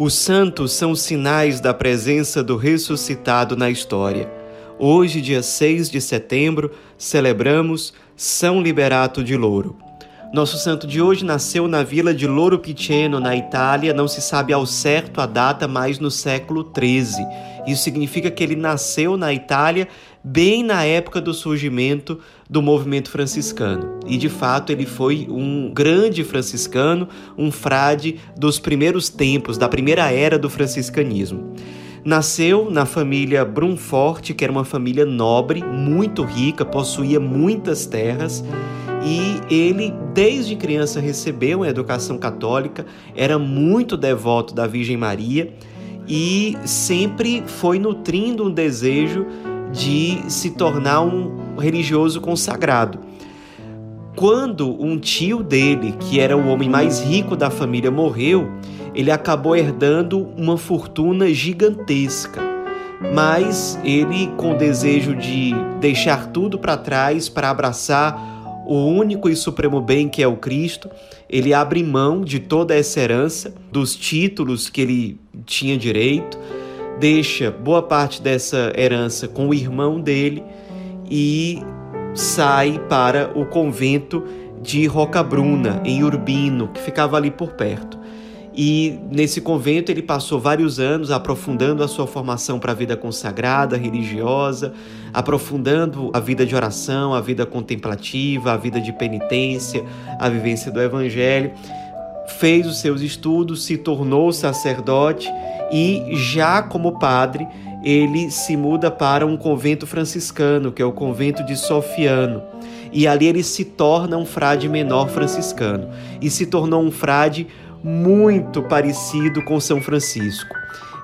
Os santos são sinais da presença do ressuscitado na história. Hoje, dia 6 de setembro, celebramos São Liberato de Louro. Nosso santo de hoje nasceu na vila de Loro Piceno, na Itália, não se sabe ao certo a data, mas no século XIII. Isso significa que ele nasceu na Itália bem na época do surgimento do movimento franciscano. E de fato ele foi um grande franciscano, um frade dos primeiros tempos, da primeira era do franciscanismo. Nasceu na família Brunforte, que era uma família nobre, muito rica, possuía muitas terras e ele, desde criança, recebeu uma educação católica, era muito devoto da Virgem Maria e sempre foi nutrindo um desejo de se tornar um religioso consagrado. Quando um tio dele, que era o homem mais rico da família, morreu, ele acabou herdando uma fortuna gigantesca. Mas ele, com o desejo de deixar tudo para trás para abraçar o único e supremo bem que é o Cristo, ele abre mão de toda essa herança, dos títulos que ele tinha direito, deixa boa parte dessa herança com o irmão dele e sai para o convento de Rocabruna, em Urbino, que ficava ali por perto. E nesse convento ele passou vários anos aprofundando a sua formação para a vida consagrada, religiosa, aprofundando a vida de oração, a vida contemplativa, a vida de penitência, a vivência do evangelho. Fez os seus estudos, se tornou sacerdote e já como padre, ele se muda para um convento franciscano, que é o convento de Sofiano. E ali ele se torna um frade menor franciscano e se tornou um frade muito parecido com São Francisco.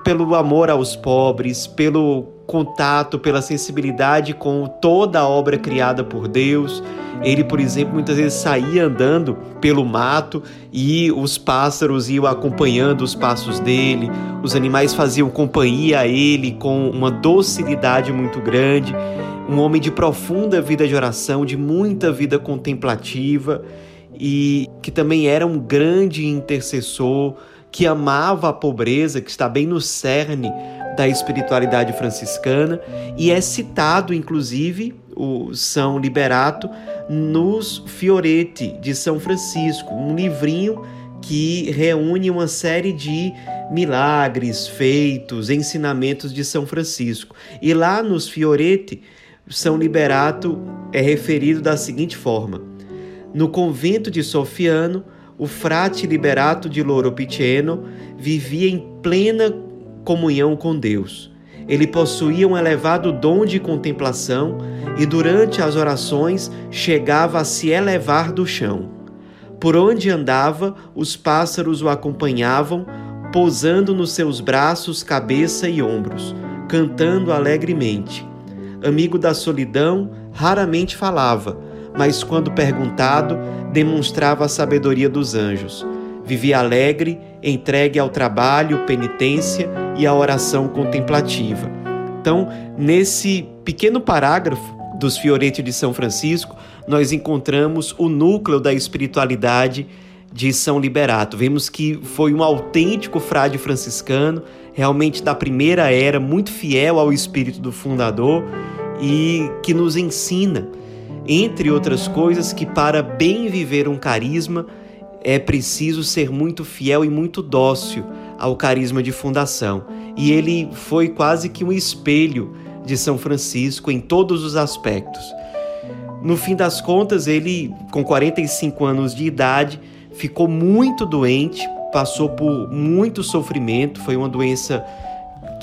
Pelo amor aos pobres, pelo contato, pela sensibilidade com toda a obra criada por Deus. Ele, por exemplo, muitas vezes saía andando pelo mato e os pássaros iam acompanhando os passos dele, os animais faziam companhia a ele com uma docilidade muito grande. Um homem de profunda vida de oração, de muita vida contemplativa e que também era um grande intercessor, que amava a pobreza, que está bem no cerne da espiritualidade franciscana e é citado, inclusive, o São Liberato nos Fioreti de São Francisco, um livrinho que reúne uma série de milagres, feitos, ensinamentos de São Francisco. E lá nos Fioreti, São Liberato é referido da seguinte forma: no convento de Sofiano, o frate Liberato de Loro Piceno vivia em plena comunhão com Deus. Ele possuía um elevado dom de contemplação e durante as orações chegava a se elevar do chão. Por onde andava, os pássaros o acompanhavam, pousando nos seus braços cabeça e ombros, cantando alegremente. Amigo da solidão, raramente falava, mas quando perguntado, demonstrava a sabedoria dos anjos. Vivia alegre, entregue ao trabalho, penitência e à oração contemplativa. Então, nesse pequeno parágrafo dos Fioretti de São Francisco, nós encontramos o núcleo da espiritualidade de São Liberato. Vemos que foi um autêntico frade franciscano, realmente da primeira era, muito fiel ao espírito do fundador e que nos ensina entre outras coisas, que para bem viver um carisma é preciso ser muito fiel e muito dócil ao carisma de fundação. E ele foi quase que um espelho de São Francisco em todos os aspectos. No fim das contas, ele, com 45 anos de idade, ficou muito doente, passou por muito sofrimento, foi uma doença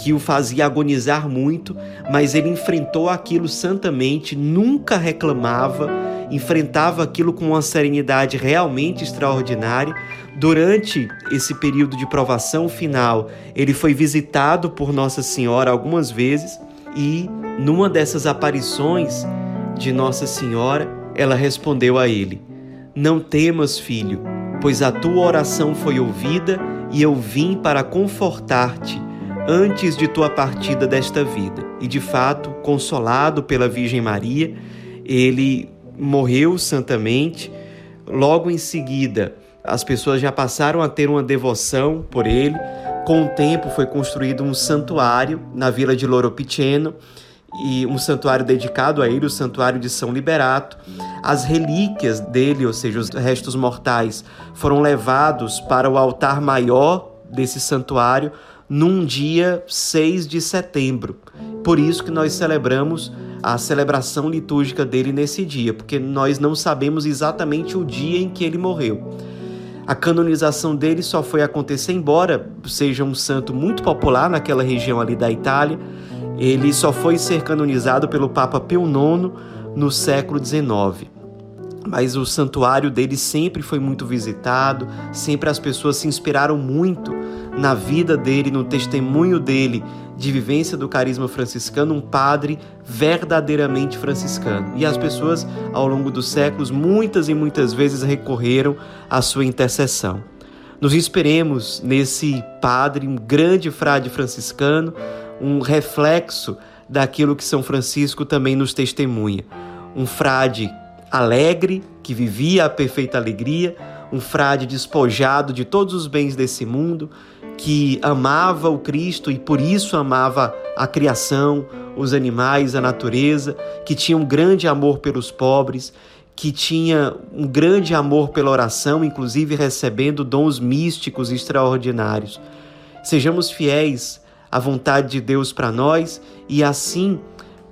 que o fazia agonizar muito, mas ele enfrentou aquilo santamente, nunca reclamava, enfrentava aquilo com uma serenidade realmente extraordinária. Durante esse período de provação final, ele foi visitado por Nossa Senhora algumas vezes e, numa dessas aparições de Nossa Senhora, ela respondeu a ele: Não temas, filho, pois a tua oração foi ouvida e eu vim para confortar-te antes de tua partida desta vida. E de fato, consolado pela Virgem Maria, ele morreu santamente. Logo em seguida, as pessoas já passaram a ter uma devoção por ele, Com o tempo foi construído um santuário na vila de Loro Piceno e um santuário dedicado a ele, o Santuário de São Liberato. As relíquias dele, ou seja, os restos mortais, foram levados para o altar maior desse santuário num dia 6 de setembro. Por isso que nós celebramos a celebração litúrgica dele nesse dia, porque nós não sabemos exatamente o dia em que ele morreu. A canonização dele só foi acontecer, embora seja um santo muito popular naquela região ali da Itália, ele só foi ser canonizado pelo Papa Pio IX no século XIX. Mas o santuário dele sempre foi muito visitado, sempre as pessoas se inspiraram muito na vida dele, no testemunho dele de vivência do carisma franciscano, um padre verdadeiramente franciscano. E as pessoas, ao longo dos séculos, muitas e muitas vezes recorreram à sua intercessão. Nos esperemos nesse padre, um grande frade franciscano, um reflexo daquilo que São Francisco também nos testemunha. Um frade alegre, que vivia a perfeita alegria, um frade despojado de todos os bens desse mundo, que amava o Cristo e por isso amava a criação, os animais, a natureza, que tinha um grande amor pelos pobres, que tinha um grande amor pela oração, inclusive recebendo dons místicos extraordinários. Sejamos fiéis à vontade de Deus para nós e assim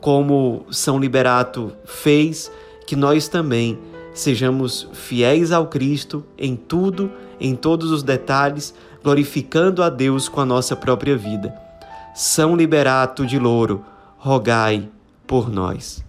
como São Liberato fez, que nós também sejamos fiéis ao Cristo em tudo, em todos os detalhes, glorificando a Deus com a nossa própria vida. São Liberato de Louro, rogai por nós.